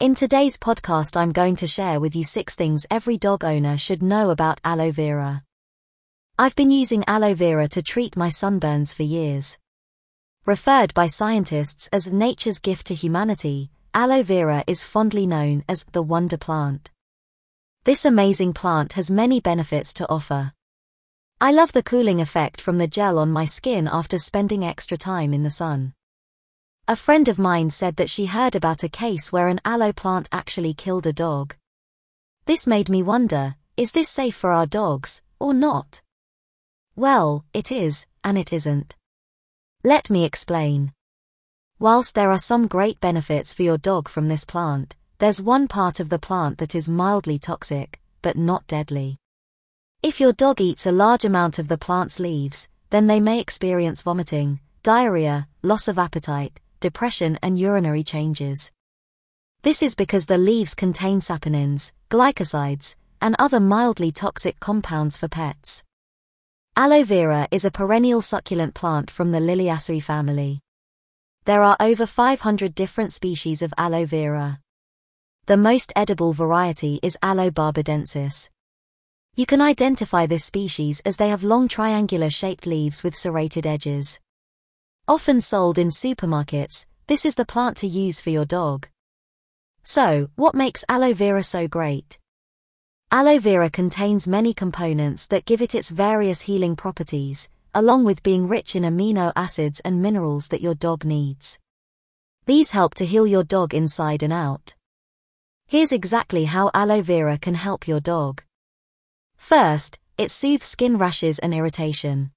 In today's podcast, I'm going to share with you six things every dog owner should know about aloe vera. I've been using aloe vera to treat my sunburns for years. Referred by scientists as nature's gift to humanity, aloe vera is fondly known as the wonder plant. This amazing plant has many benefits to offer. I love the cooling effect from the gel on my skin after spending extra time in the sun. A friend of mine said that she heard about a case where an aloe plant actually killed a dog. This made me wonder, is this safe for our dogs, or not? Well, it is, and it isn't. Let me explain. Whilst there are some great benefits for your dog from this plant, there's one part of the plant that is mildly toxic, but not deadly. If your dog eats a large amount of the plant's leaves, then they may experience vomiting, diarrhea, loss of appetite, depression and urinary changes. This is because the leaves contain saponins, glycosides, and other mildly toxic compounds for pets. Aloe vera is a perennial succulent plant from the Liliaceae family. There are over 500 different species of aloe vera. The most edible variety is Aloe barbadensis. You can identify this species as they have long triangular shaped leaves with serrated edges. Often sold in supermarkets, this is the plant to use for your dog. So, what makes aloe vera so great? Aloe vera contains many components that give it its various healing properties, along with being rich in amino acids and minerals that your dog needs. These help to heal your dog inside and out. Here's exactly how aloe vera can help your dog. First, it soothes skin rashes and irritation.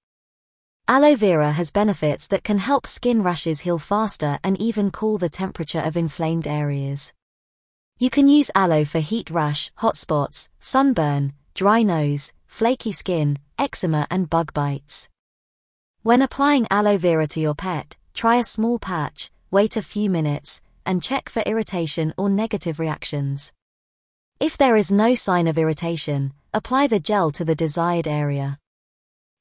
Aloe vera has benefits that can help skin rashes heal faster and even cool the temperature of inflamed areas. You can use aloe for heat rash, hot spots, sunburn, dry nose, flaky skin, eczema and bug bites. When applying aloe vera to your pet, try a small patch, wait a few minutes, and check for irritation or negative reactions. If there is no sign of irritation, apply the gel to the desired area.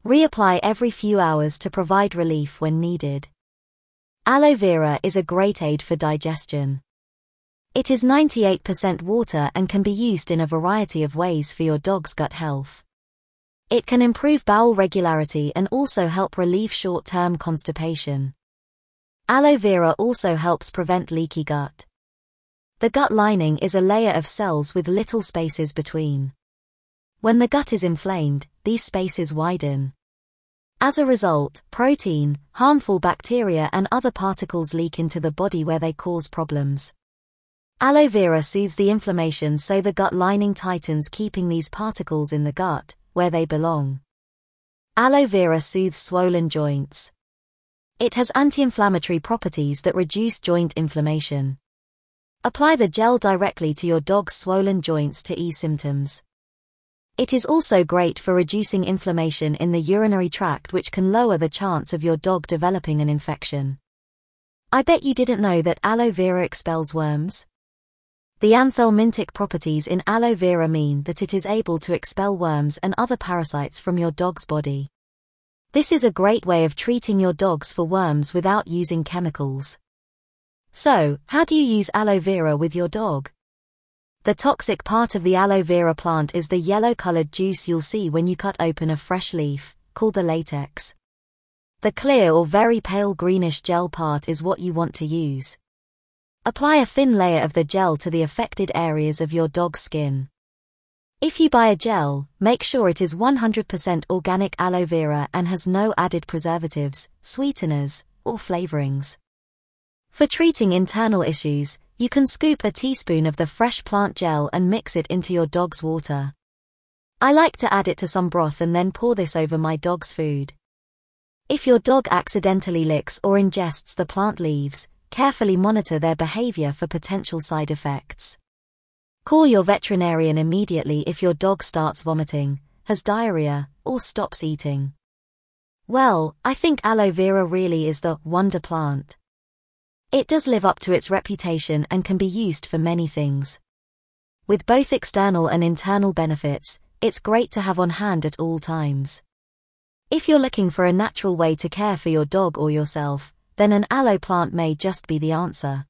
Reapply every few hours to provide relief when needed. Aloe vera is a great aid for digestion. It is 98% water and can be used in a variety of ways for your dog's gut health. It can improve bowel regularity and also help relieve short-term constipation. Aloe vera also helps prevent leaky gut. The gut lining is a layer of cells with little spaces between. When the gut is inflamed, these spaces widen. As a result, protein, harmful bacteria and other particles leak into the body where they cause problems. Aloe vera soothes the inflammation so the gut lining tightens keeping these particles in the gut, where they belong. Aloe vera soothes swollen joints. It has anti-inflammatory properties that reduce joint inflammation. Apply the gel directly to your dog's swollen joints to ease symptoms. It is also great for reducing inflammation in the urinary tract which can lower the chance of your dog developing an infection. I bet you didn't know that aloe vera expels worms. The anthelmintic properties in aloe vera mean that it is able to expel worms and other parasites from your dog's body. This is a great way of treating your dogs for worms without using chemicals. So, how do you use aloe vera with your dog? The toxic part of the aloe vera plant is the yellow-colored juice you'll see when you cut open a fresh leaf, called the latex. The clear or very pale greenish gel part is what you want to use. Apply a thin layer of the gel to the affected areas of your dog's skin. If you buy a gel, make sure it is 100% organic aloe vera and has no added preservatives, sweeteners, or flavorings. For treating internal issues, you can scoop a teaspoon of the fresh plant gel and mix it into your dog's water. I like to add it to some broth and then pour this over my dog's food. If your dog accidentally licks or ingests the plant leaves, carefully monitor their behavior for potential side effects. Call your veterinarian immediately if your dog starts vomiting, has diarrhea, or stops eating. Well, I think aloe vera really is the wonder plant. It does live up to its reputation and can be used for many things. With both external and internal benefits, it's great to have on hand at all times. If you're looking for a natural way to care for your dog or yourself, then an aloe plant may just be the answer.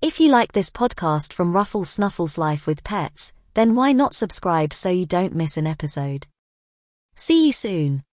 If you like this podcast from Ruffles Snuffles Life with Pets, then why not subscribe so you don't miss an episode? See you soon.